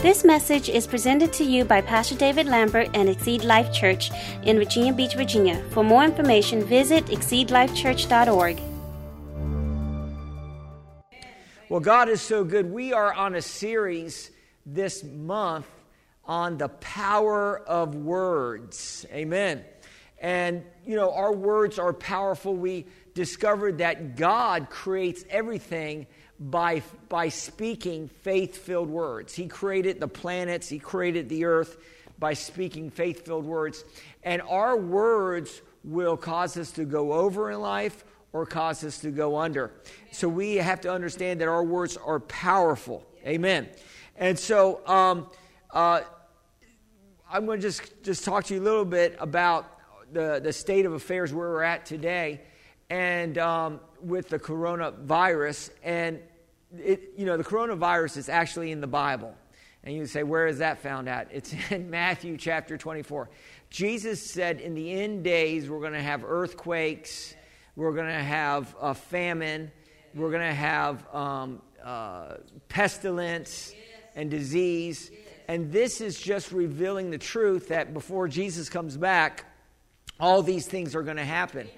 This message is presented to you by Pastor David Lambert and Exceed Life Church in Virginia Beach, Virginia. For more information, visit exceedlifechurch.org. Well, God is so good. We are on a series this month on the power of words. Amen. And, you know, our words are powerful. We discovered that God creates everything by, by speaking faith filled words. He created the planets, He created the earth by speaking faith filled words. And our words will cause us to go over in life or cause us to go under. So we have to understand that our words are powerful. Amen. And so um, uh, I'm going to just, just talk to you a little bit about the, the state of affairs where we're at today and um, with the coronavirus. And, it, you know, the coronavirus is actually in the Bible. And you say, where is that found at? It's in Matthew chapter 24. Jesus said, in the end days, we're going to have earthquakes, we're going to have a famine, we're going to have um, uh, pestilence and disease. And this is just revealing the truth that before Jesus comes back, all these things are going to happen.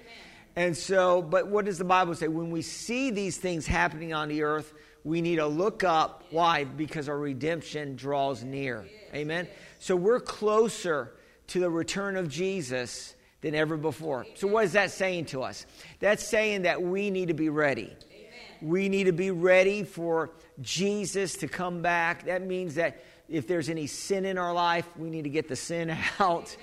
And so, but what does the Bible say? When we see these things happening on the earth, we need to look up. Why? Because our redemption draws near. Amen. So we're closer to the return of Jesus than ever before. So, what is that saying to us? That's saying that we need to be ready. We need to be ready for Jesus to come back. That means that if there's any sin in our life, we need to get the sin out.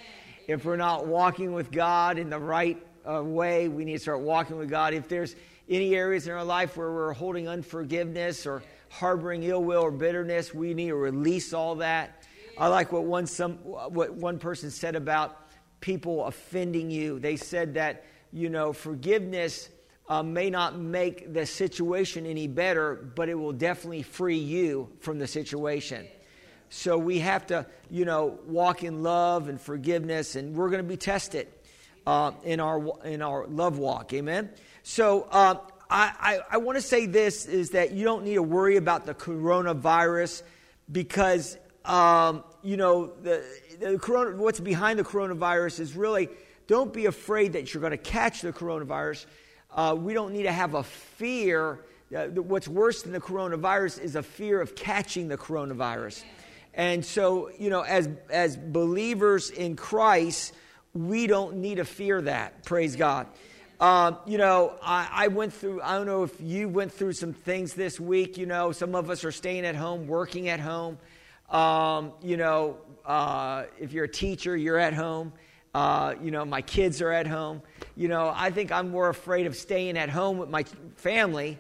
If we're not walking with God in the right uh, way. We need to start walking with God. If there's any areas in our life where we're holding unforgiveness or harboring ill will or bitterness, we need to release all that. I like what one, some, what one person said about people offending you. They said that, you know, forgiveness uh, may not make the situation any better, but it will definitely free you from the situation. So we have to, you know, walk in love and forgiveness, and we're going to be tested uh, in, our, in our love walk. Amen? So uh, I, I, I want to say this is that you don't need to worry about the coronavirus because, um, you know, the, the corona, what's behind the coronavirus is really don't be afraid that you're going to catch the coronavirus. Uh, we don't need to have a fear. Uh, what's worse than the coronavirus is a fear of catching the coronavirus. And so, you know, as, as believers in Christ, we don't need to fear that. Praise God. Um, you know, I, I, went through, I don't know if you went through some things this week. You know, some of us are staying at home, working at home. Um, you know, uh, if you're a teacher, you're at home. Uh, you know, my kids are at home. You know, I think I'm more afraid of staying at home with my family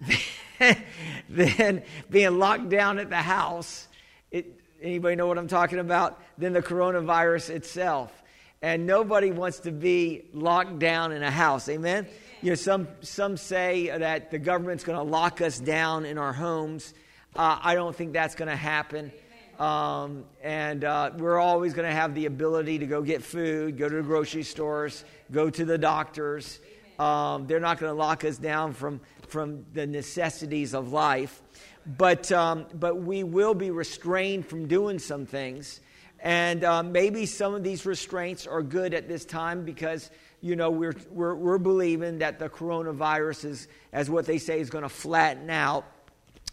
than being locked down at the house. It, anybody know what I'm talking about? Than the coronavirus itself and nobody wants to be locked down in a house. Amen? You know, some, some say that the government's going to lock us down in our homes. Uh, I don't think that's going to happen. Um, and uh, we're always going to have the ability to go get food, go to the grocery stores, go to the doctors. Um, they're not going to lock us down from, from the necessities of life. But, um, but we will be restrained from doing some things. And uh, maybe some of these restraints are good at this time because, you know, we're, we're, we're believing that the coronavirus is, as what they say, is going to flatten out.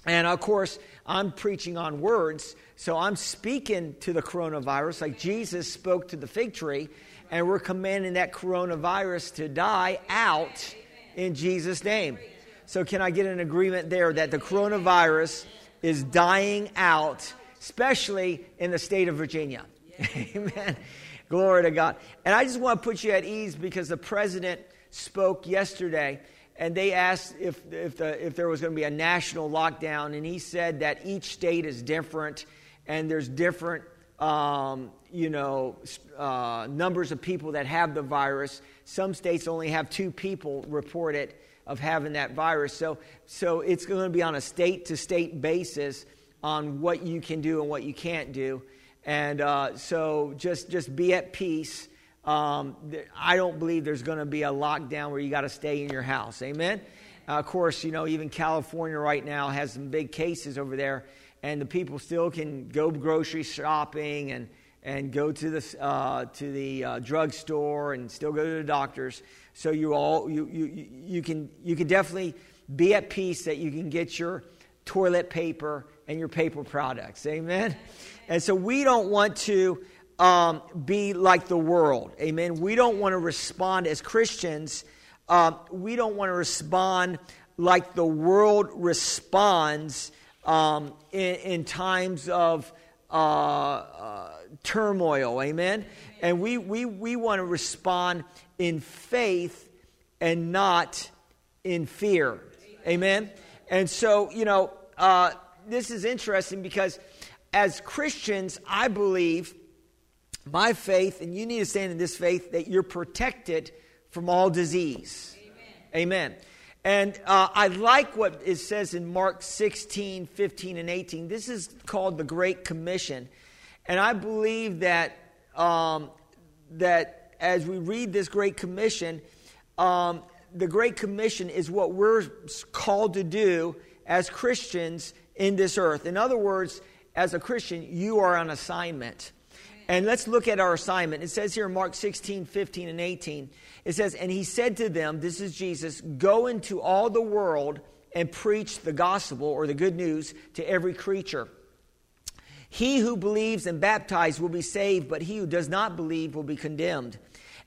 And of course, I'm preaching on words, so I'm speaking to the coronavirus like Jesus spoke to the fig tree, and we're commanding that coronavirus to die out in Jesus' name. So, can I get an agreement there that the coronavirus is dying out especially in the state of Virginia. Amen. Glory to God. And I just want to put you at ease because the president spoke yesterday and they asked if, if, the, if there was going to be a national lockdown. And he said that each state is different and there's different um, you know, uh, numbers of people that have the virus. Some states only have two people reported of having that virus. So, so it's going to be on a state to state basis on what you can do and what you can't do. And uh, so just, just be at peace. Um, I don't believe there's going to be a lockdown where you got to stay in your house. Amen? Uh, of course, you know, even California right now has some big cases over there, and the people still can go grocery shopping and, and go to the, uh, to the uh, drugstore and still go to the doctors. So you all you, you, you, can, you can definitely be at peace that you can get your toilet paper and your paper products. Amen? And so we don't want to um, be like the world. Amen? We don't want to respond as Christians um, we don't want to respond like the world responds um, in, in, times of uh, uh, turmoil. Amen? And we, we, we want to respond in faith and not in fear. Amen? And so, you know, uh, this is interesting because as Christians, I believe my faith, and you need to stand in this faith, that you're protected from all disease. Amen. Amen. And uh, I like what it says in Mark 16, 15, and 18. This is called the Great Commission. And I believe that, um, that as we read this Great Commission, um, the Great Commission is what we're called to do as Christians in this earth. In other words, as a Christian, you are on assignment. And let's look at our assignment. It says here in Mark 16, 15, and 18, it says, And he said to them, This is Jesus, go into all the world and preach the gospel or the good news to every creature. He who believes and baptized will be saved, but he who does not believe will be condemned.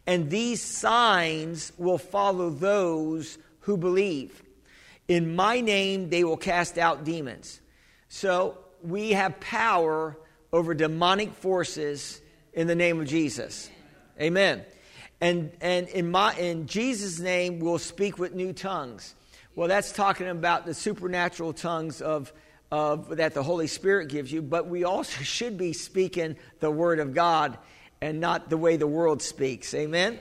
And these signs will follow those who believe. In my name they will cast out demons. So we have power over demonic forces in the name of Jesus. Amen. And, and in, my, in Jesus' name, we'll speak with new tongues. Well, that's talking about the supernatural tongues of, of, that the Holy Spirit gives you, but we also should be speaking the Word of God and not the way the world speaks. Amen?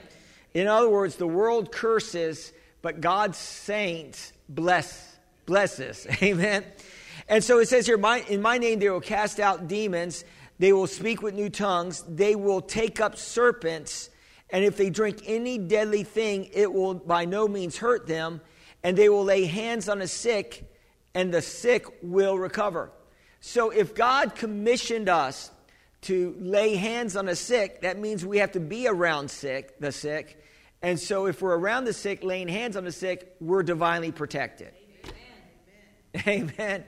In other words, the world curses, but God's saints bless, blesses. Amen? And so it says here, my, in my name they will cast out demons, they will speak with new tongues, they will take up serpents, and if they drink any deadly thing, it will by no means hurt them, and they will lay hands on the sick, and the sick will recover. So if God commissioned us to lay hands on the sick, that means we have to be around sick, the sick. And so if we're around the sick, laying hands on the sick, we're divinely protected. Amen. Amen.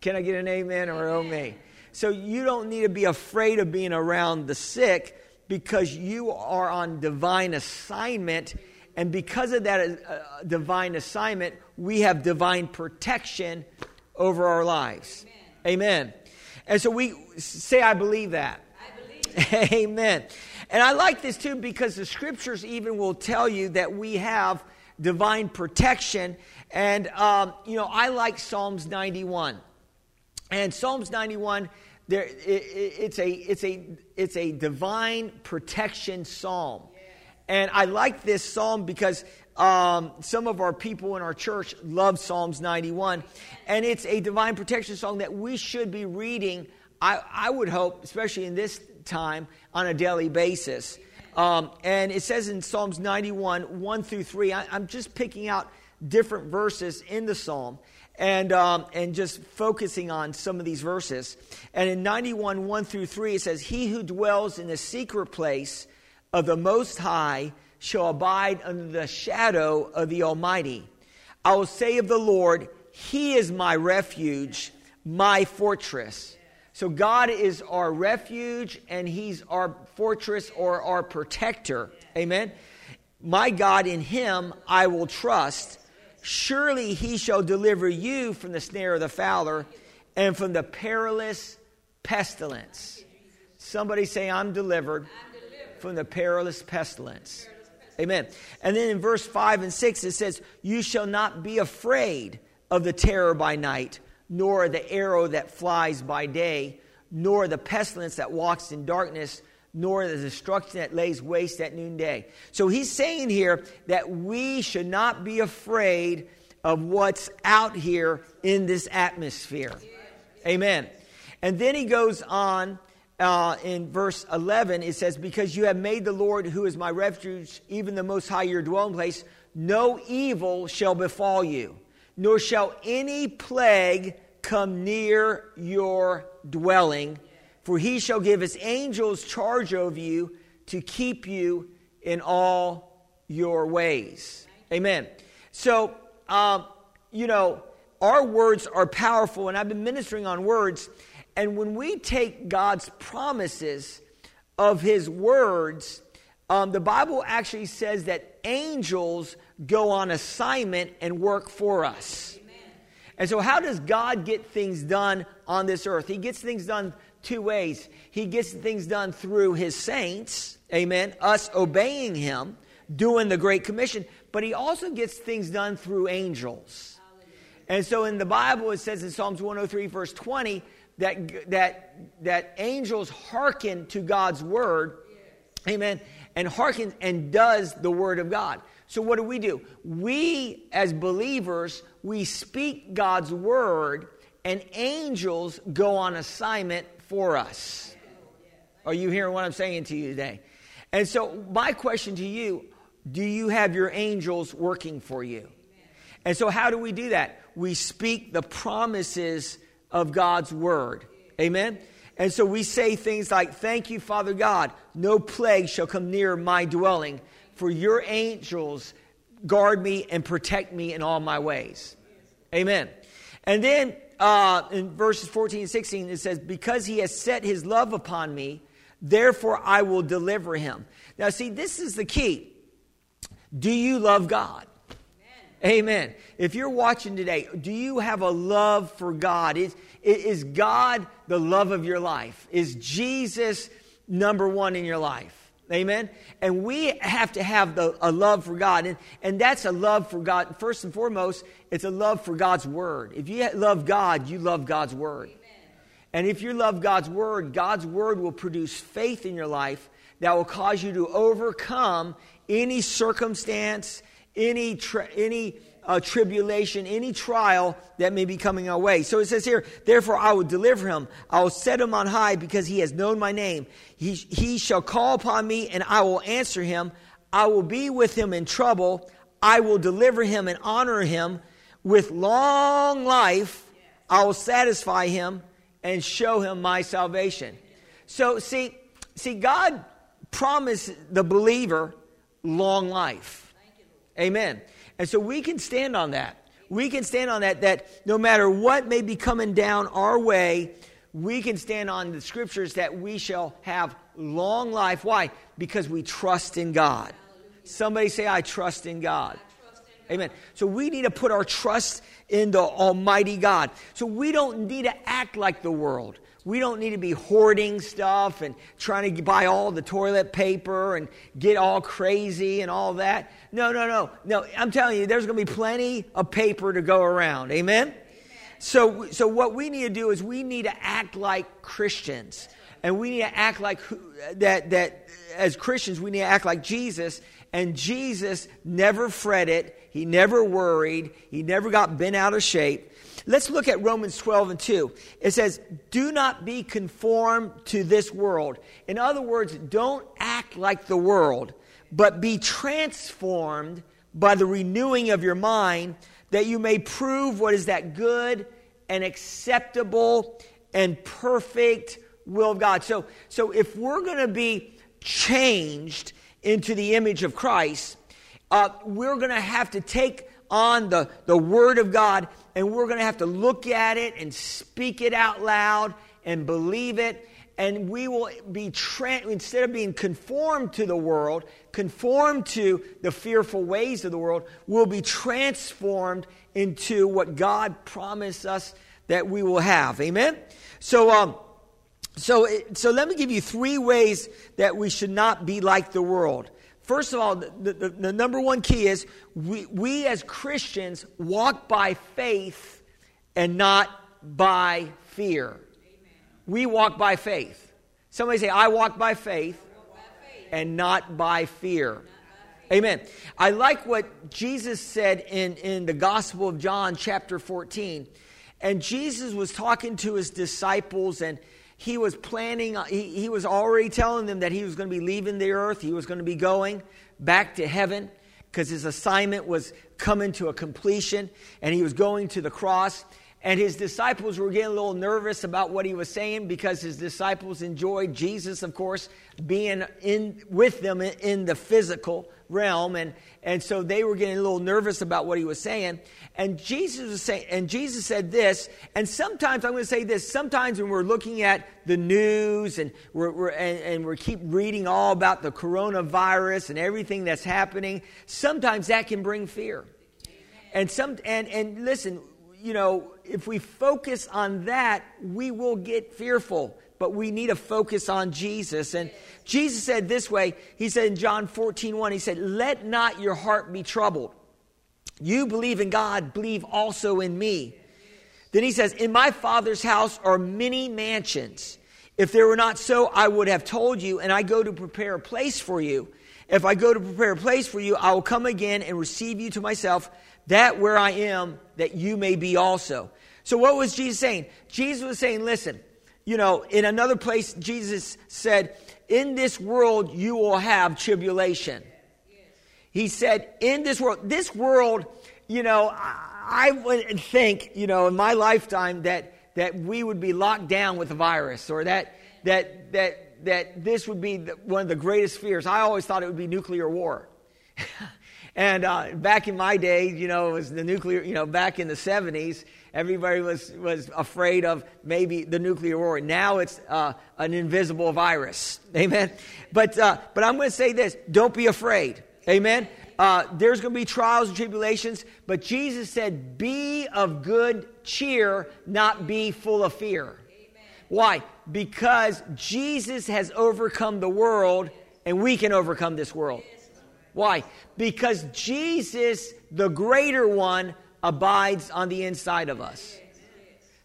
Can I get an amen or oh me? So you don't need to be afraid of being around the sick because you are on divine assignment. And because of that uh, divine assignment, we have divine protection over our lives. Amen. Amen. And so we say, I believe that. I believe Amen. And I like this too because the scriptures even will tell you that we have divine protection. And, um, you know, I like Psalms 91. And Psalms 91, there, it, it's, a, it's, a, it's a divine protection psalm. And I like this psalm because um, some of our people in our church love Psalms 91. And it's a divine protection song that we should be reading, I, I would hope, especially in this time, on a daily basis. Um, and it says in Psalms 91, 1 through 3, I, I'm just picking out different verses in the psalm and, um, and just focusing on some of these verses. And in 91, 1 through 3, it says, He who dwells in the secret place of the Most High shall abide under the shadow of the Almighty. I will say of the Lord, He is my refuge, my fortress. So God is our refuge and He's our fortress or our protector. Amen. My God, in Him I will trust. Surely he shall deliver you from the snare of the fowler and from the perilous pestilence. Somebody say, I'm delivered, I'm delivered. from the perilous pestilence. Amen. And then in verse 5 and 6, it says, You shall not be afraid of the terror by night, nor the arrow that flies by day, nor the pestilence that walks in darkness, nor the destruction that lays waste at noonday. So he's saying here that we should not be afraid of what's out here in this atmosphere. Amen. And then he goes on uh, in verse 11. It says, Because you have made the Lord, who is my refuge, even the Most High, your dwelling place, no evil shall befall you, nor shall any plague come near your dwelling, for he shall give his angels charge over you to keep you in all your ways. Amen. So, um, you know, our words are powerful, and I've been ministering on words. And when we take God's promises of his words, um, the Bible actually says that angels go on assignment and work for us. Amen. And so, how does God get things done on this earth? He gets things done two ways. He gets things done through his saints, amen, us obeying him, doing the Great Commission, but he also gets things done through angels. And so in the Bible, it says in Psalms 103, verse 20, that, that, that angels hearken to God's word, amen, and hearken and does the word of God. So what do we do? We, as believers, we speak God's word, and angels go on assignment for us. Are you hearing what I'm saying to you today? And so, my question to you do you have your angels working for you? And so, how do we do that? We speak the promises of God's word. Amen? And so we say things like, Thank you, Father God, no plague shall come near my dwelling, for your angels guard me and protect me in all my ways. Amen. And then uh, in verses 14 and 16, it says, Because he has set his love upon me, therefore I will deliver him. Now, see, this is the key. Do you love God? Amen. Amen. If you're watching today, do you have a love for God? Is, is God the love of your life? Is Jesus number one in your life? Amen. And we have to have the, a love for God. And, and that's a love for God. First and foremost, it's a love for God's word. If you love God, you love God's word. Amen. And if you love God's word, God's word will produce faith in your life that will cause you to overcome any circumstance, any, tra- any uh, tribulation, any trial that may be coming our way. So it says here, therefore I will deliver him. I will set him on high because he has known my name. He, he shall call upon me and I will answer him. I will be with him in trouble. I will deliver him and honor him. With long life, I will satisfy him and show him my salvation. So see, see, God promised the believer long life. Amen. And so we can stand on that. We can stand on that, that no matter what may be coming down our way, we can stand on the scriptures that we shall have long life. Why? Because we trust in God. Somebody say, I trust in God. Amen. So we need to put our trust in the Almighty God. So we don't need to act like the world. We don't need to be hoarding stuff and trying to buy all the toilet paper and get all crazy and all that. No, no, no. No, I'm telling you, there's going to be plenty of paper to go around. Amen? Amen? So, so what we need to do is we need to act like Christians. And we need to act like that, that as Christians, we need to act like Jesus. And Jesus never fretted, he never worried, he never got bent out of shape. Let's look at Romans 12 and 2. It says, Do not be conformed to this world. In other words, don't act like the world, but be transformed by the renewing of your mind, that you may prove what is that good and acceptable and perfect will of God. So, so if we're going to be changed into the image of Christ, uh, we're going to have to take on the, the Word of God, and we're going to have to look at it and speak it out loud and believe it. And we will be, tra- instead of being conformed to the world, conformed to the fearful ways of the world, we'll be transformed into what God promised us that we will have. Amen? So, um, so, so let me give you three ways that we should not be like the world. First of all, the, the, the, number one key is we, we as Christians walk by faith and not by fear. Amen. We walk by faith. Somebody say, I walk by faith, walk by faith. and not by fear. Not by Amen. I like what Jesus said in, in the Gospel of John, chapter 14. And Jesus was talking to his disciples and he was planning, uh, he, he was already telling them that he was going to be leaving the earth, he was going to be going back to heaven. because his assignment was coming to a completion and he was going to the cross. And his disciples were getting a little nervous about what he was saying because his disciples enjoyed Jesus, of course, being in with them in the physical realm. And, and so they were getting a little nervous about what he was saying. And Jesus was saying, and Jesus said this, and sometimes I'm going to say this, sometimes when we're looking at the news and we're, we're and, and we keep reading all about the coronavirus and everything that's happening, sometimes that can bring fear. And some and and listen, you know, if we focus on that, we will get fearful. But we need to focus on Jesus. And Jesus said this way He said in John 14, 1, He said, Let not your heart be troubled. You believe in God, believe also in me. Then he says, In my Father's house are many mansions. If there were not so, I would have told you, and I go to prepare a place for you. If I go to prepare a place for you, I will come again and receive you to myself, that where I am, that you may be also. So, what was Jesus saying? Jesus was saying, listen, you know, in another place, Jesus said, In this world you will have tribulation. He said, In this world, this world, you know, I would think, you know, in my lifetime that, that we would be locked down with a virus or that, that, that, that this would be one of the greatest fears. I always thought it would be nuclear war. And uh, back in my day, you know, it was the nuclear, you know, back in the 70s, everybody was, was afraid of maybe the nuclear war. Now it's uh, an invisible virus. Amen. But, uh, but I'm going to say this don't be afraid. Amen. Uh, there's going to be trials and tribulations, but Jesus said, Be of good cheer, not be full of fear. Amen. Why? Because Jesus has overcome the world, and we can overcome this world. Why? Because Jesus, the greater one, abides on the inside of us.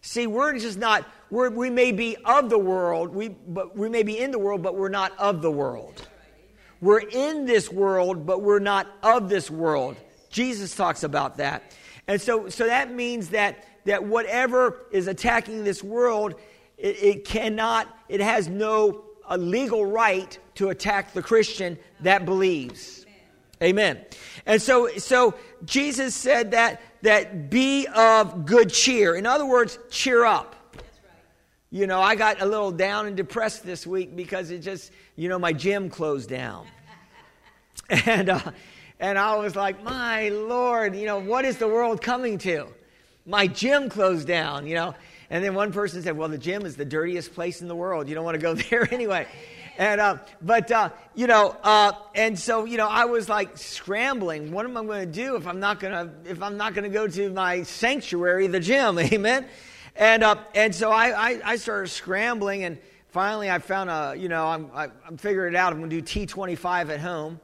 See, we're just not, we're, we may be of the world, we, but we may be in the world, but we're not of the world. We're in this world, but we're not of this world. Jesus talks about that. And so, so that means that, that whatever is attacking this world, it, it cannot, it has no a legal right to attack the Christian that believes. Amen. And so, so Jesus said that, that be of good cheer. In other words, cheer up. You know, I got a little down and depressed this week because it just, you know, my gym closed down. and, uh, and I was like, my Lord, you know, what is the world coming to? My gym closed down, you know. And then one person said, well, the gym is the dirtiest place in the world. You don't want to go there anyway. And uh, but uh, you know, uh, and so you know, I was like scrambling. What am I going to do if I'm not going to if I'm not going to go to my sanctuary, the gym? Amen. And uh, and so I, I, I started scrambling, and finally I found a you know I'm I, I'm figuring it out. I'm going to do T25 at home,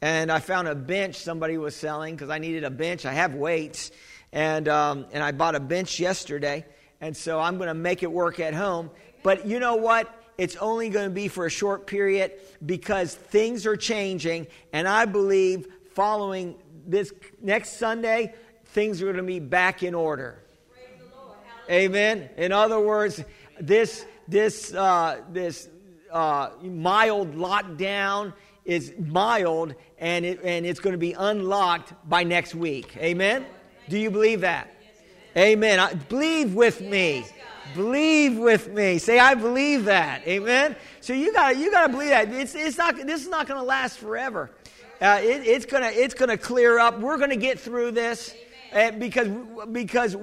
and I found a bench somebody was selling because I needed a bench. I have weights, and um, and I bought a bench yesterday, and so I'm going to make it work at home. But you know what? It's only going to be for a short period because things are changing. And I believe following this next Sunday, things are going to be back in order. Amen. In other words, this this uh, this uh, mild lockdown is mild, and it, and it's going to be unlocked by next week. Amen. Do you believe that? Amen. I, believe with me. Believe with me. Say, I believe that. Amen. So you got you got to believe that. It's, it's not. This is not going to last forever. Uh, it, it's gonna it's gonna clear up. We're gonna get through this uh, because because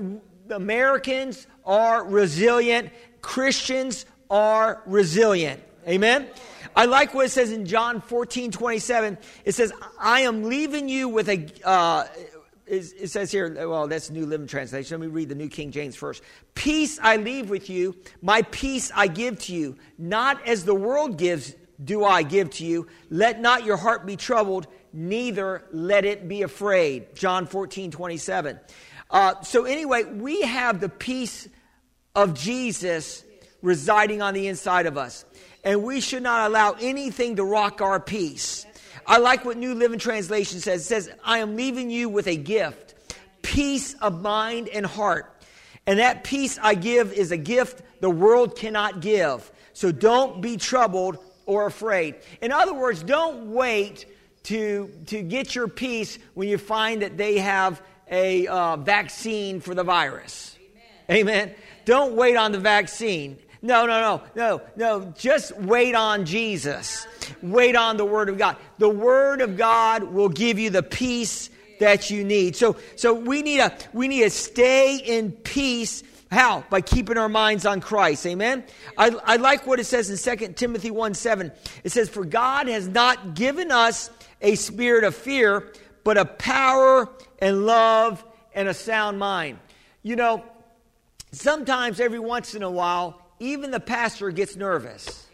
Americans are resilient. Christians are resilient. Amen. I like what it says in John 14, 27. It says, I am leaving you with a, uh, it says here, well, that's New Living Translation. Let me read the New King James first. Peace I leave with you, my peace I give to you. Not as the world gives, do I give to you. Let not your heart be troubled, neither let it be afraid. John 14, 27. Uh, so, anyway, we have the peace of Jesus residing on the inside of us. And we should not allow anything to rock our peace. I like what New Living Translation says. It says, I am leaving you with a gift, peace of mind and heart. And that peace I give is a gift the world cannot give. So don't be troubled or afraid. In other words, don't wait to, to get your peace when you find that they have a uh, vaccine for the virus. Amen. Amen. Don't wait on the vaccine. No, no, no, no, no. Just wait on Jesus. Wait on the Word of God. The Word of God will give you the peace that you need. So, so we need a we need to stay in peace. How? By keeping our minds on Christ. Amen. I, I like what it says in 2 Timothy 1 7. It says, For God has not given us a spirit of fear, but a power and love and a sound mind. You know, sometimes every once in a while, even the pastor gets nervous.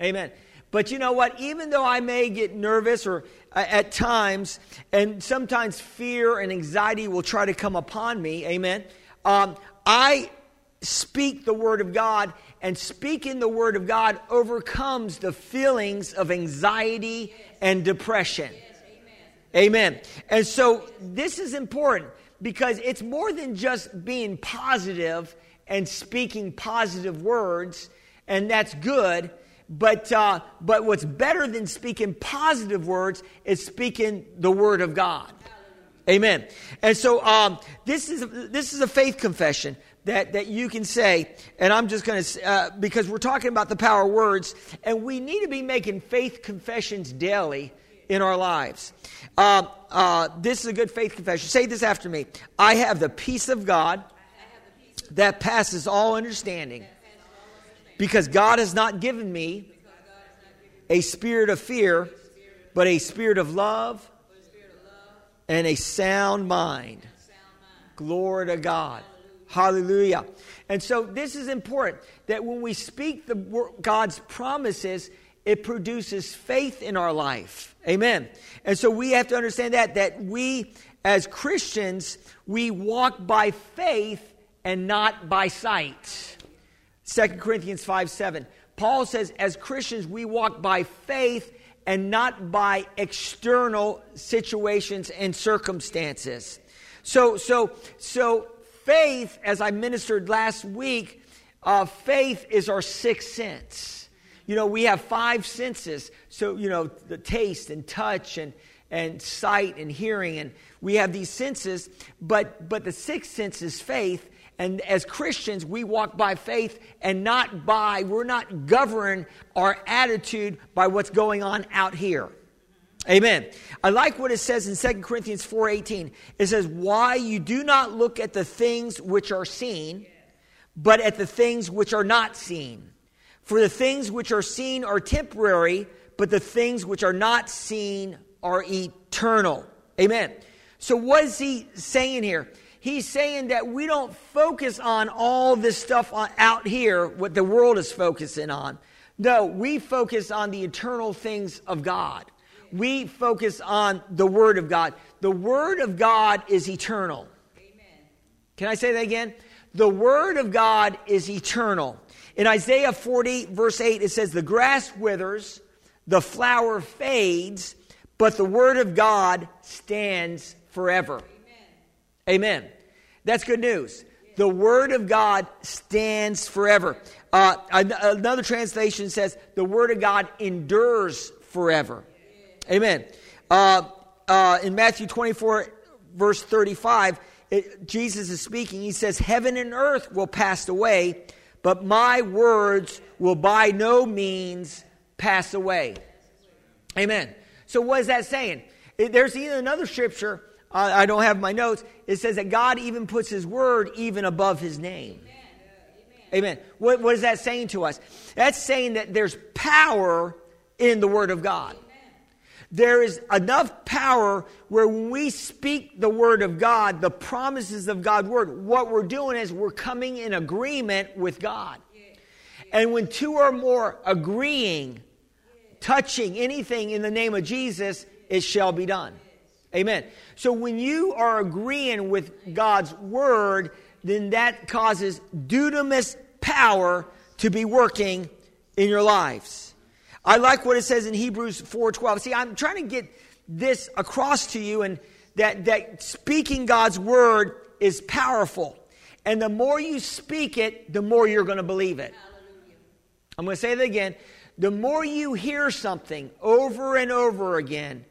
Amen. Amen. But you know what? Even though I may get nervous or uh, at times, and sometimes fear and anxiety will try to come upon me, amen. Um, I speak the word of God, and speaking the word of God overcomes the feelings of anxiety and depression. Yes, amen. amen. And so this is important because it's more than just being positive and speaking positive words, and that's good. But, uh, but what's better than speaking positive words is speaking the word of God. Amen. And so um, this is this is a faith confession that that you can say, and I'm just going to uh, because we're talking about the power of words, and we need to be making faith confessions daily in our lives. Uh, uh, this is a good faith confession. Say this after me. I have the peace of God that passes all understanding. Because God has not given me a spirit of fear, but a spirit of love and a sound mind. Glory to God. Hallelujah. And so this is important that when we speak the God's promises, it produces faith in our life. Amen. And so we have to understand that that we as Christians, we walk by faith and not by sight. 2 Corinthians 5 7. Paul says, as Christians, we walk by faith and not by external situations and circumstances. So, so, so faith, as I ministered last week, uh, faith is our sixth sense. You know, we have five senses. So, you know, the taste and touch and, and sight and hearing, and we have these senses, but, but the sixth sense is faith, and as Christians, we walk by faith and not by, we're not govern our attitude by what's going on out here. Amen. I like what it says in 2 Corinthians 4:18. It says, "Why you do not look at the things which are seen, but at the things which are not seen. For the things which are seen are temporary, but the things which are not seen are eternal." Amen. So what is he saying here? He's saying that we don't focus on all this stuff out here, what the world is focusing on. No, we focus on the eternal things of God. We focus on the Word of God. The Word of God is eternal. Amen. Can I say that again? The Word of God is eternal. In Isaiah 40, verse 8, it says, The grass withers, the flower fades, but the Word of God stands forever. Amen. Amen. That's good news. The Word of God stands forever. Uh, another translation says, the Word of God endures forever. Amen. Uh, uh, in Matthew 24, verse 35, it, Jesus is speaking. He says, Heaven and earth will pass away, but my words will by no means pass away. Amen. So, what is that saying? There's even another scripture I don't have my notes. It says that God even puts His word even above His name. Amen. Amen. What, what is that saying to us? That's saying that there's power in the Word of God. There is enough power where when we speak the Word of God, the promises of God's Word, what we're doing is we're coming in agreement with God. And when two or more agreeing, touching anything in the name of Jesus, it shall be done. Amen. So when you are agreeing with God's word, then that causes dunamis power to be working in your lives. I like what it says in Hebrews 4:12. See, I'm trying to get this across to you and that that speaking God's word is powerful. And the more you speak it, the more you're going to believe it. I'm going to say that again. the more you hear something over and over again,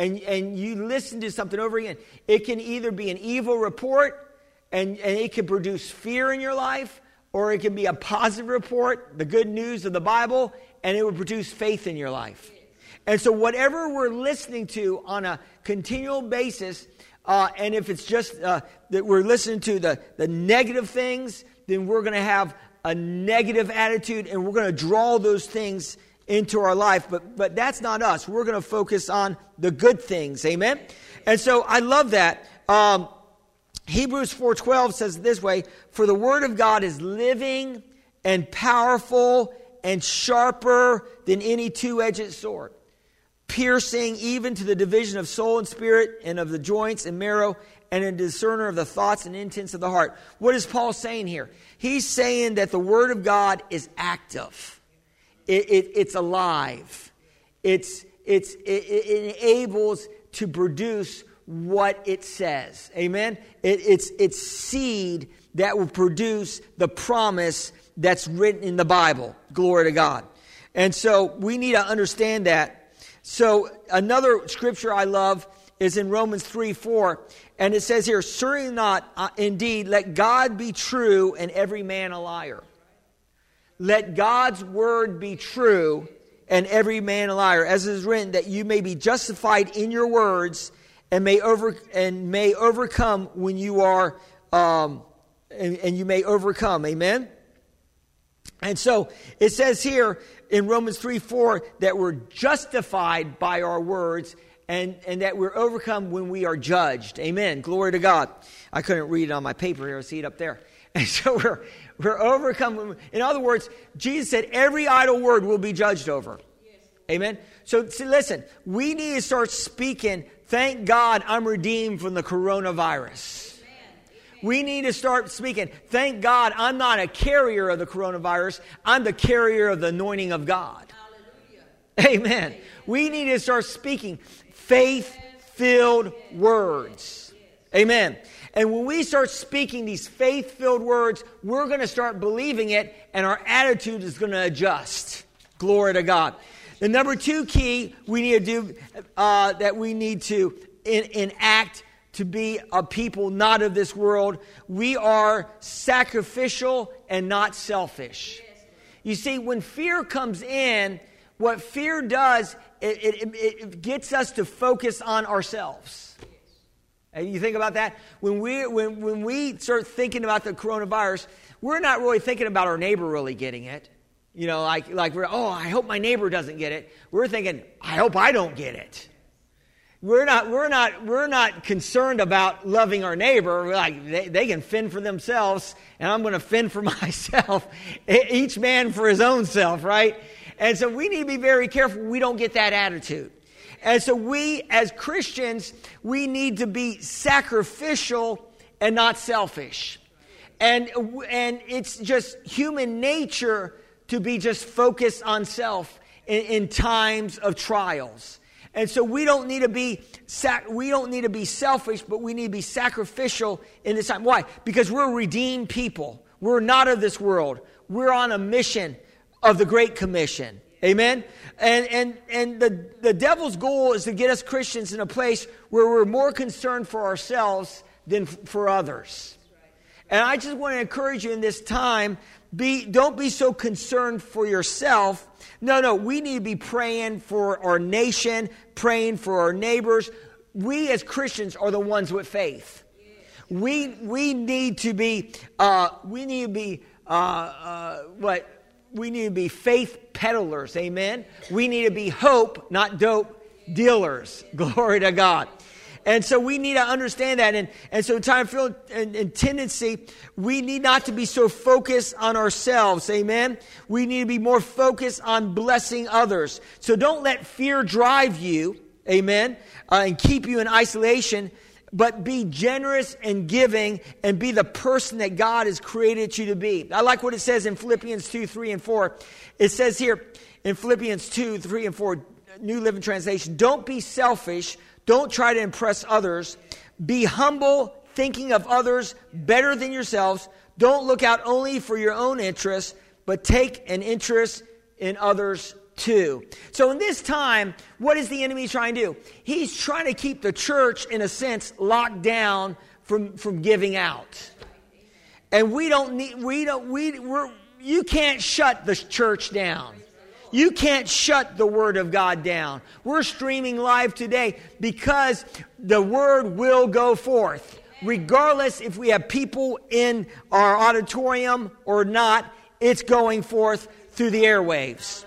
and, and you listen to something over again, it can either be an evil report and, and it can produce fear in your life, or it can be a positive report, the good news of the Bible, and it will produce faith in your life. And so, whatever we're listening to on a continual basis, uh, and if it's just uh, that we're listening to the, the negative things, then we're going to have a negative attitude and we're going to draw those things into our life. But, but that's not us. We're going to focus on the good things. Amen? And so I love that. Um, Hebrews 4:12 says this way, "For the word of God is living and powerful and sharper than any two-edged sword, piercing even to the division of soul and spirit and of the joints and marrow and a discerner of the thoughts and intents of the heart." What is Paul saying here? He's saying that the word of God is active. It, it, it's alive. It's, it's, it, it enables to produce what it says. Amen? It, it's, it's seed that will produce the promise that's written in the Bible. Glory to God. And so we need to understand that. So another scripture I love is in Romans 3 4. And it says here, Certainly not, uh, indeed, let God be true and every man a liar. Let God's word be true and every man a liar. As it is written, that you may be justified in your words and may over and may overcome when you are um, and, and you may overcome. Amen? And so it says here in romans 3 4 that we're justified by our words and, and that we're overcome when we are judged. Amen. Glory to god. I couldn't read it on my paper here. I see it up there and so we're we're overcome in other words jesus said every idle word will be judged over amen so, so listen we need to start speaking Thank God I'm redeemed from the coronavirus. We need to start speaking. Thank God I'm not a carrier of the coronavirus. I'm the carrier of the anointing of God. Hallelujah. Amen. We need to start speaking faith filled words. Amen. And when we start speaking these faith filled words, we're going to start believing it and our attitude is going to adjust. Glory to God. The number two key we need to do uh, that we need to enact to be a people not of this world. We are sacrificial and not selfish. You see, when fear comes in, what fear does, it, it, it gets us to focus on ourselves. And you think about that? When we, when, when we start thinking about the coronavirus, we're not really thinking about our neighbor really getting it. You know, like, like we're, oh, I hope my neighbor doesn't get it. We're thinking, I hope I don't get it. We're not, we're not, we're not concerned about loving our neighbor. We're like, they, they can fend for themselves, and I'm going to fend for myself. Each man for his own self, right? And so we need to be very careful we don't get that attitude. And so we, as Christians, we need to be sacrificial and not selfish. And, and it's just human nature to be just focused on self in, in times of trials. And so we don't need to be sac- we don't need to be selfish, but we need to be sacrificial in this time. Why? Because we're redeemed people. We're not of this world. We're on a mission of the Great Commission. Amen. And and and the, the devil's goal is to get us Christians in a place where we're more concerned for ourselves than for others. And I just want to encourage you in this time be, don't be so concerned for yourself. No, no, we need to be praying for our nation, praying for our neighbors. We as Christians are the ones with faith. We, we need to be, uh, we need to be, uh, uh, what? We need to be faith peddlers. Amen. We need to be hope, not dope dealers. Glory to God. And so we need to understand that. And, and so, time filled and, and tendency, we need not to be so focused on ourselves. Amen. We need to be more focused on blessing others. So don't let fear drive you. Amen. Uh, and keep you in isolation but be generous and giving and be the person that God has created you to be. I like what it says in Philippians 2, 3, and 4. It says here in Philippians 2, 3, and 4, New Living Translation, don't be selfish, don't try to impress others. Be humble, thinking of others better than yourselves. Don't look out only for your own interests, but take an interest in others 2. So, in this time, what is the enemy trying to do? He's trying to keep the church, in a sense, locked down from, from giving out. And we don't need, we don't, we, we're, you can't shut the church down. You can't shut the Word of God down. We're streaming live today because the Word will go forth. Regardless if we have people in our auditorium or not, it's going forth through the airwaves.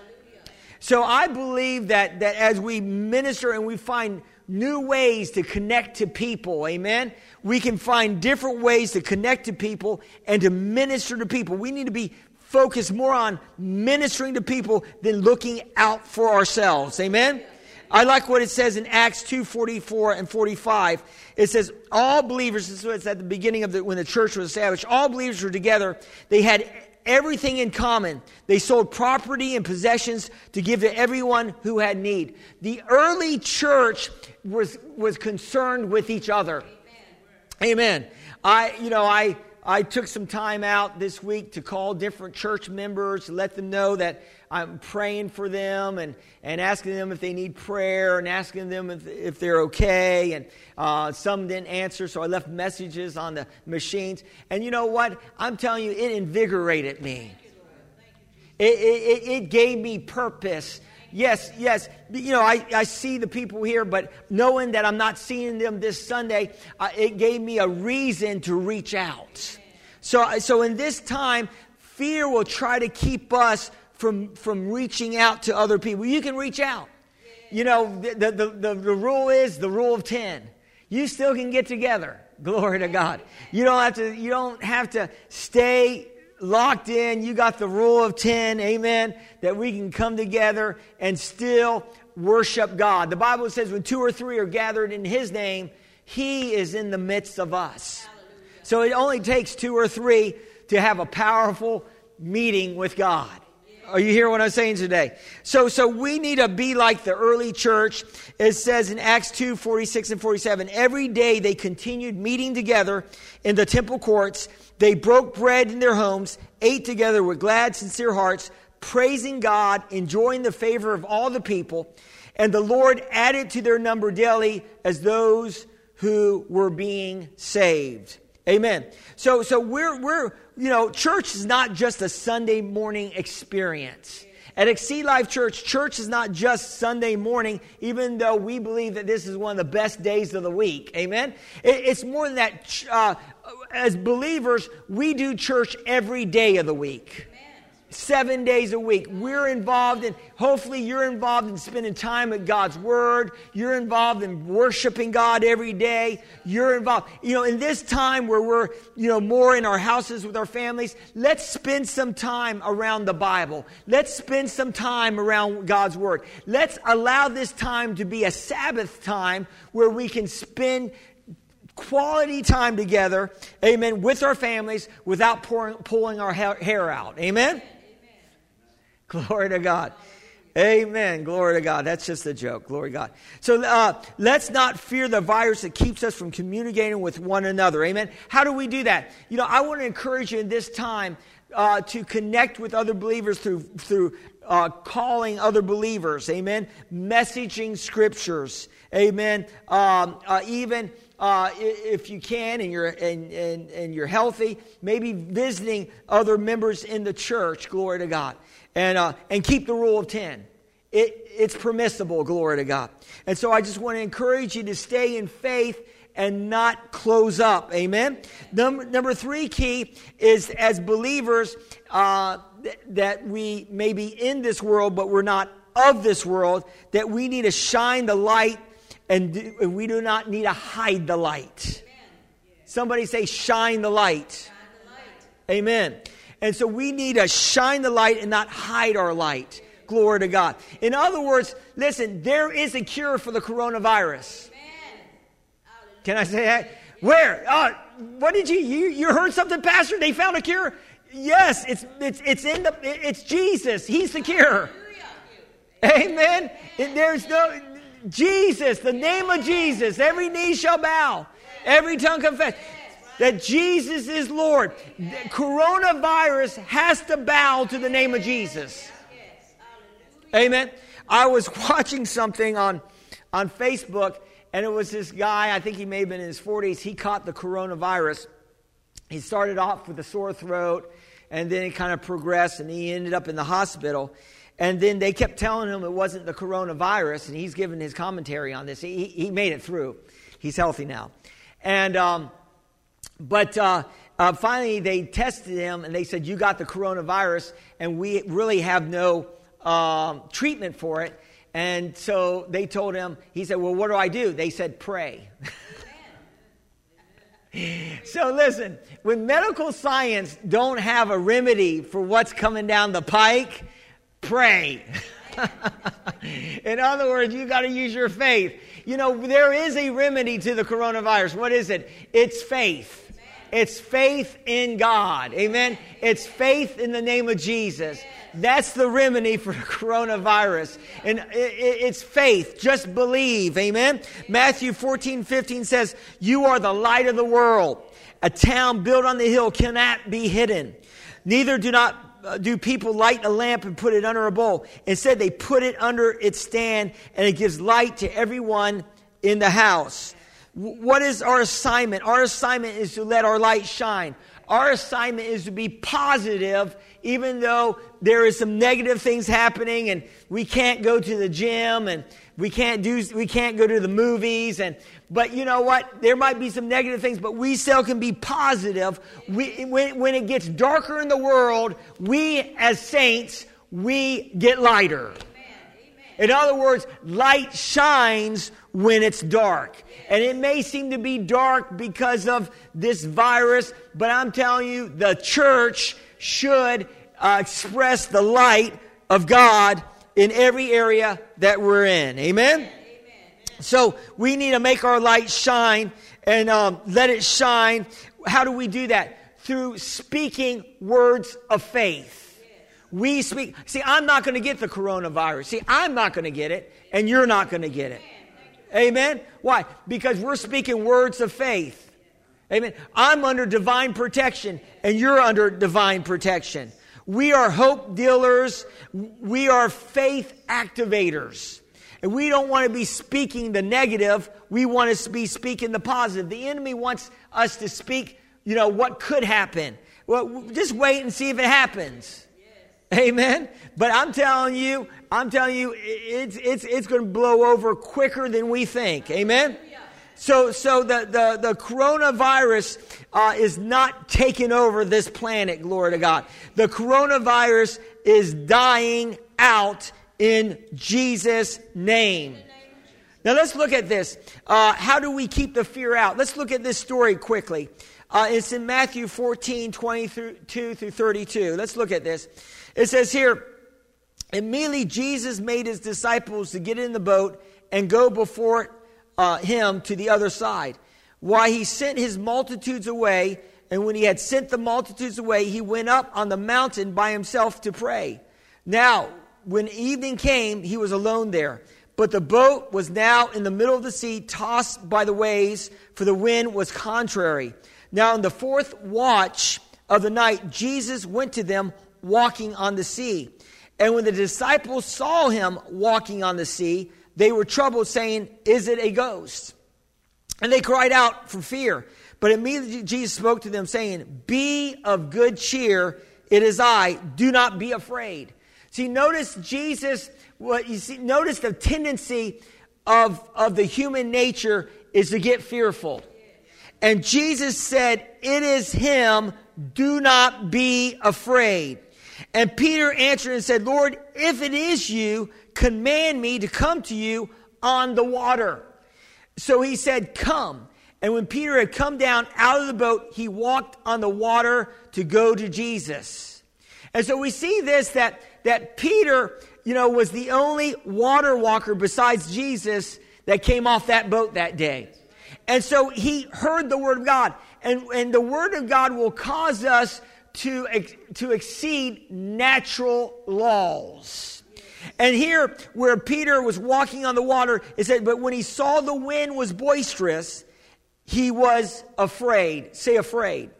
So I believe that, that as we minister and we find new ways to connect to people, amen, we can find different ways to connect to people and to minister to people. We need to be focused more on ministering to people than looking out for ourselves, amen. I like what it says in Acts 2 44 and 45. It says, All believers, this it's at the beginning of the, when the church was established, all believers were together. They had everything in common. They sold property and possessions to give to everyone who had need. The early church was, was concerned with each other. Amen. Amen. I, you know, I, I took some time out this week to call different church members, let them know that I'm praying for them and, and asking them if they need prayer and asking them if, if they're okay. And uh, some didn't answer, so I left messages on the machines. And you know what? I'm telling you, it invigorated me. It, it, it gave me purpose. Yes, yes. You know, I, I see the people here, but knowing that I'm not seeing them this Sunday, uh, it gave me a reason to reach out. So, so in this time, fear will try to keep us from, from reaching out to other people. You can reach out. You know, the, the, the, the rule is the rule of 10. You still can get together. Glory to God. You don't have to, you don't have to stay locked in. You got the rule of 10. Amen. That we can come together and still worship God. The Bible says when two or three are gathered in His name, He is in the midst of us. So it only takes two or three to have a powerful meeting with God. Are you hearing what I'm saying today? So, so we need to be like the early church. It says in Acts 2 46 and 47 every day they continued meeting together in the temple courts. They broke bread in their homes, ate together with glad, sincere hearts, praising God, enjoying the favor of all the people. And the Lord added to their number daily as those who were being saved. Amen. So, so we're, we're, you know, church is not just a Sunday morning experience. At Exceed Life Church, church is not just Sunday morning, even though we believe that this is one of the best days of the week. Amen? It's more than that. Uh, as believers, we do church every day of the week seven days a week. We're involved in, hopefully, you're involved in spending time with God's Word. You're involved in worshiping God every day. You're involved, you know, in this time where we're, you know, more in our houses with our families, let's spend some time around the Bible. Let's spend some time around God's Word. Let's allow this time to be a Sabbath time where we can spend quality time together, amen, with our families without pulling our hair out. Amen? Glory to God. Amen. Glory to God. That's just a joke. Glory to God. So uh, let's not fear the virus that keeps us from communicating with one another. Amen. How do we do that? You know, I want to encourage you in this time uh, to connect with other believers through through uh, calling other believers. Amen. Messaging scriptures. Amen. Um, uh, even uh, if you can and you're, and, and, and you're healthy, maybe visiting other members in the church. Glory to God and, uh, and keep the rule of 10. It, it's permissible, glory to God. And so I just want to encourage you to stay in faith and not close up. Amen. Number, number three key is as believers uh, th- that we may be in this world, but we're not of this world, that we need to shine the light and, do, and we do not need to hide the light. Somebody say, shine the light. Shine the light. Amen. And so we need to shine the light and not hide our light. Glory to God. In other words, listen, there is a cure for the coronavirus. Can I say that? Where? Uh, what did you, you, you heard something, Pastor? They found a cure? Yes, it's, it's, it's in the, it's Jesus. He's the cure. Amen. And There's no, Jesus, the name of Jesus, every knee shall bow, every tongue confess that Jesus is Lord. Coronavirus has to bow to the name of Jesus. Amen. I was watching something on, on Facebook, and it was this guy, I think he may have been in his 40s, he caught the coronavirus. He started off with a sore throat, and then it kind of progressed, and he ended up in the hospital. And then they kept telling him it wasn't the coronavirus, and he's given his commentary on this. He, he made it through. He's healthy now. And, um, but uh, uh, finally, they tested him, and they said, You got the coronavirus, and we really have no um, treatment for it. And so they told him, He said, Well, what do I do? They said, Pray. so listen, when medical science don't have a remedy for what's coming down the pike, pray. In other words, you got to use your faith. You know, there is a remedy to the coronavirus. What is it? It's faith. It's faith in God. Amen. It's faith in the name of Jesus. That's the remedy for the coronavirus. And it's faith. Just believe. Amen. Matthew 14, 15 says, You are the light of the world. A town built on the hill cannot be hidden. Neither do not uh, do people light a lamp and put it under a bowl. Instead, they put it under its stand and it gives light to everyone in the house. What is our assignment? Our assignment is to let our light shine. Our assignment is to be positive, even though there is some negative things happening and we can't go to the gym and we can't do, we can't go to the movies and, but you know what? There might be some negative things, but we still can be positive. We, when, when it gets darker in the world, we as saints, we get lighter. In other words, light shines when it's dark. And it may seem to be dark because of this virus, but I'm telling you, the church should uh, express the light of God in every area that we're in. Amen? Amen. So we need to make our light shine and um, let it shine. How do we do that? Through speaking words of faith. We speak. See, I'm not going to get the coronavirus. See, I'm not going to get it, and you're not going to get it. Amen? Why? Because we're speaking words of faith. Amen. I'm under divine protection, and you're under divine protection. We are hope dealers. We are faith activators. And we don't want to be speaking the negative. We want to be speaking the positive. The enemy wants us to speak, you know, what could happen. Well, just wait and see if it happens. Amen. But I'm telling you, I'm telling you, it's, it's, it's going to blow over quicker than we think. Amen. So, so the, the, the coronavirus uh, is not taking over this planet, glory to God. The coronavirus is dying out in Jesus' name. Now let's look at this. Uh, how do we keep the fear out? Let's look at this story quickly. Uh, it's in Matthew 14, 22 through 32. Let's look at this. It says here, immediately Jesus made his disciples to get in the boat and go before uh, him to the other side. Why he sent his multitudes away, and when he had sent the multitudes away, he went up on the mountain by himself to pray. Now, when evening came, he was alone there. But the boat was now in the middle of the sea, tossed by the waves, for the wind was contrary. Now, in the fourth watch of the night, Jesus went to them walking on the sea. And when the disciples saw him walking on the sea, they were troubled, saying, Is it a ghost? And they cried out for fear. But immediately Jesus spoke to them, saying, Be of good cheer, it is I, do not be afraid. See, notice Jesus, what you see, notice the tendency of, of the human nature is to get fearful. And Jesus said, It is him, do not be afraid. And Peter answered and said, Lord, if it is you, command me to come to you on the water. So he said, Come. And when Peter had come down out of the boat, he walked on the water to go to Jesus. And so we see this that, that Peter, you know, was the only water walker besides Jesus that came off that boat that day. And so he heard the word of God. And, and the word of God will cause us to, to exceed natural laws. And here, where Peter was walking on the water, it said, But when he saw the wind was boisterous, he was afraid. Say afraid.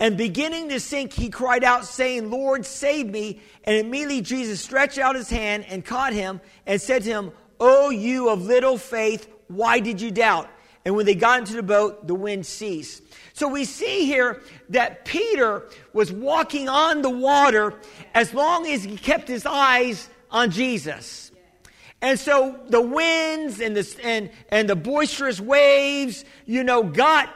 And beginning to sink, he cried out, saying, Lord, save me. And immediately Jesus stretched out his hand and caught him and said to him, O you of little faith, why did you doubt? And when they got into the boat, the wind ceased. So we see here that Peter was walking on the water as long as he kept his eyes on Jesus. And so the winds and the, and, and the boisterous waves, you know, got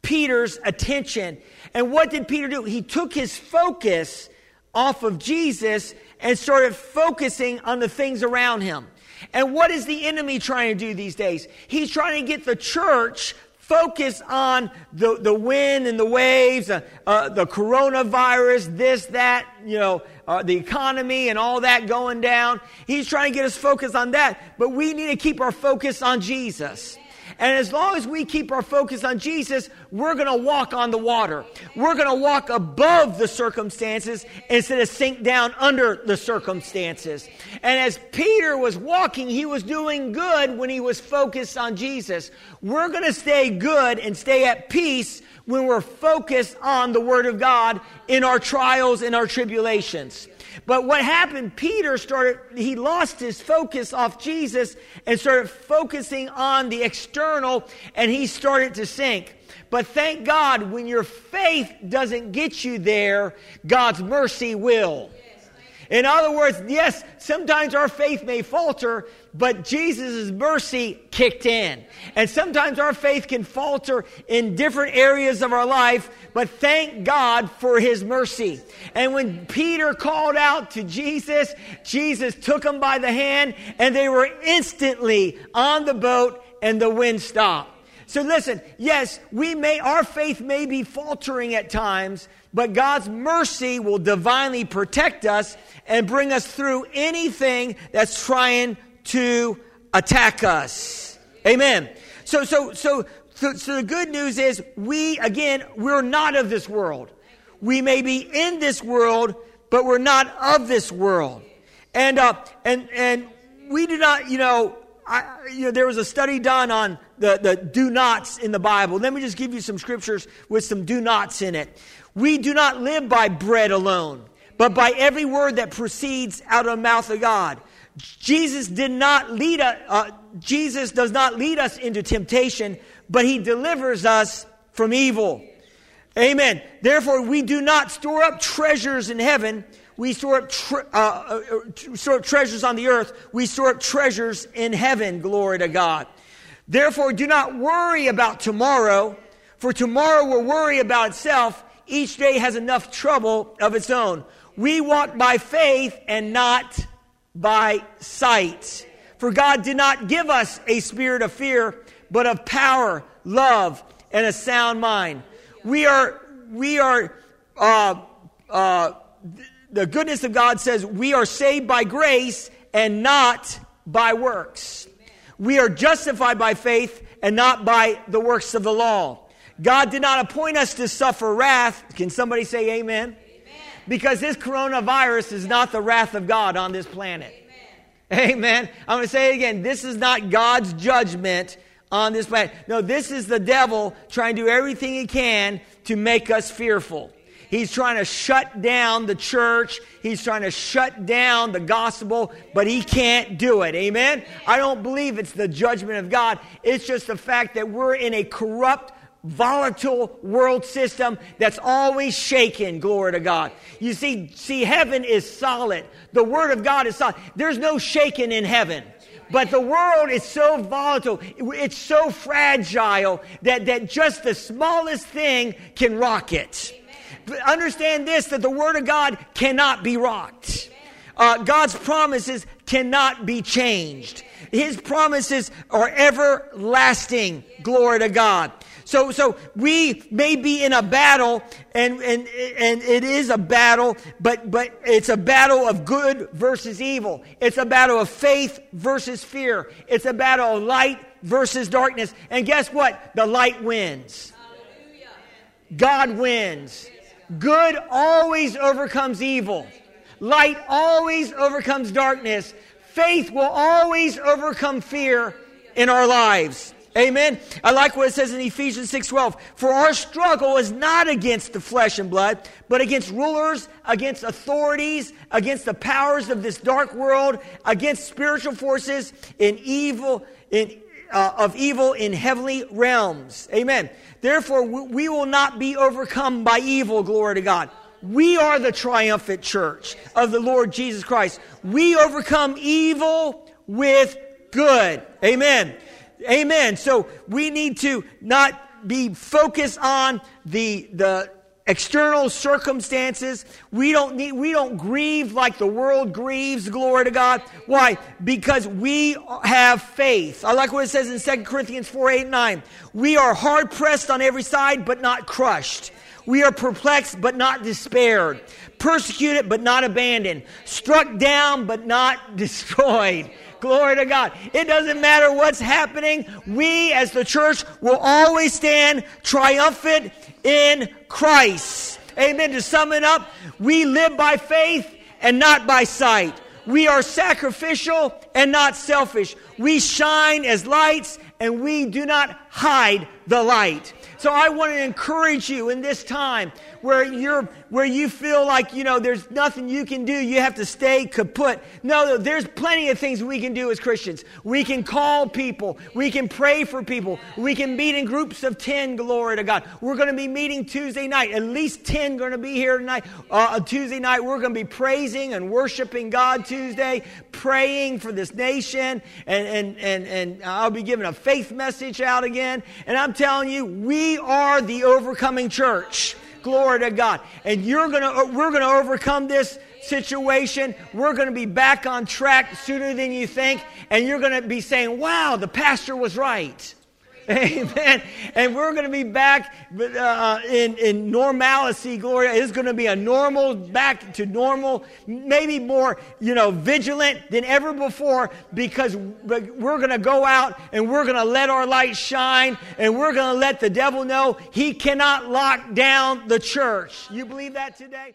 Peter's attention. And what did Peter do? He took his focus off of Jesus and started focusing on the things around him. And what is the enemy trying to do these days? He's trying to get the church focused on the, the wind and the waves, uh, uh, the coronavirus, this, that, you know, uh, the economy and all that going down. He's trying to get us focused on that. But we need to keep our focus on Jesus. And as long as we keep our focus on Jesus, we're going to walk on the water. We're going to walk above the circumstances instead of sink down under the circumstances. And as Peter was walking, he was doing good when he was focused on Jesus. We're going to stay good and stay at peace when we're focused on the Word of God in our trials and our tribulations. But what happened, Peter started, he lost his focus off Jesus and started focusing on the external and he started to sink. But thank God, when your faith doesn't get you there, God's mercy will. In other words, yes, sometimes our faith may falter, but Jesus' mercy kicked in. And sometimes our faith can falter in different areas of our life, but thank God for his mercy. And when Peter called out to Jesus, Jesus took him by the hand, and they were instantly on the boat, and the wind stopped. So listen, yes, we may, our faith may be faltering at times, but God's mercy will divinely protect us and bring us through anything that's trying to attack us. Amen. So, so, so, so, so the good news is we, again, we're not of this world. We may be in this world, but we're not of this world. And, uh, and, and we do not, you know, I, you know, there was a study done on the, the do nots in the Bible. Let me just give you some scriptures with some do nots in it. We do not live by bread alone, but by every word that proceeds out of the mouth of God. Jesus did not lead us, uh, Jesus does not lead us into temptation, but he delivers us from evil. Amen. Therefore, we do not store up treasures in heaven. We store up, tre- uh, uh, uh store up treasures on the earth. We store up treasures in heaven. Glory to God. Therefore, do not worry about tomorrow, for tomorrow will worry about itself. Each day has enough trouble of its own. We walk by faith and not by sight. For God did not give us a spirit of fear, but of power, love, and a sound mind. We are, we are, uh, uh, the goodness of God says we are saved by grace and not by works. We are justified by faith and not by the works of the law. God did not appoint us to suffer wrath. Can somebody say amen? amen. Because this coronavirus is not the wrath of God on this planet. Amen. amen. I'm going to say it again. This is not God's judgment on this planet. No, this is the devil trying to do everything he can to make us fearful. He's trying to shut down the church. He's trying to shut down the gospel, but he can't do it. Amen? I don't believe it's the judgment of God. It's just the fact that we're in a corrupt, volatile world system that's always shaken. Glory to God. You see, see, heaven is solid. The word of God is solid. There's no shaking in heaven. But the world is so volatile, it's so fragile that, that just the smallest thing can rock it. Understand this that the Word of God cannot be rocked. Uh, God's promises cannot be changed. His promises are everlasting. Glory to God. So, so we may be in a battle, and, and, and it is a battle, but, but it's a battle of good versus evil. It's a battle of faith versus fear. It's a battle of light versus darkness. And guess what? The light wins. God wins. Good always overcomes evil. Light always overcomes darkness. Faith will always overcome fear in our lives. Amen. I like what it says in Ephesians 6:12. For our struggle is not against the flesh and blood, but against rulers, against authorities, against the powers of this dark world, against spiritual forces in evil in uh, of evil in heavenly realms. Amen. Therefore, we will not be overcome by evil, glory to God. We are the triumphant church of the Lord Jesus Christ. We overcome evil with good. Amen. Amen. So we need to not be focused on the, the external circumstances. We don't need, we don't grieve like the world grieves, glory to God. Why? Because we have faith. I like what it says in 2 Corinthians 4, 8, 9. We are hard pressed on every side, but not crushed. We are perplexed, but not despaired. Persecuted, but not abandoned. Struck down, but not destroyed. Glory to God. It doesn't matter what's happening. We as the church will always stand triumphant in Christ. Amen. To sum it up, we live by faith and not by sight. We are sacrificial and not selfish. We shine as lights and we do not hide the light. So I want to encourage you in this time where you're where you feel like you know there's nothing you can do. You have to stay kaput. No there's plenty of things we can do as christians. We can call people. We can pray for people. We can meet in groups of 10 glory to god. We're going to be meeting tuesday night. At least 10 going to be here tonight. Uh, tuesday night we're going to be praising and worshiping god tuesday praying for this nation. And and and, and i'll be giving a faith message out again. And i'm telling you we are the overcoming church Glory to God. And you're gonna, uh, we're going to overcome this situation. We're going to be back on track sooner than you think. And you're going to be saying, wow, the pastor was right. Amen. And we're going to be back uh, in, in normalcy, Gloria. It's going to be a normal, back to normal, maybe more, you know, vigilant than ever before because we're going to go out and we're going to let our light shine and we're going to let the devil know he cannot lock down the church. You believe that today?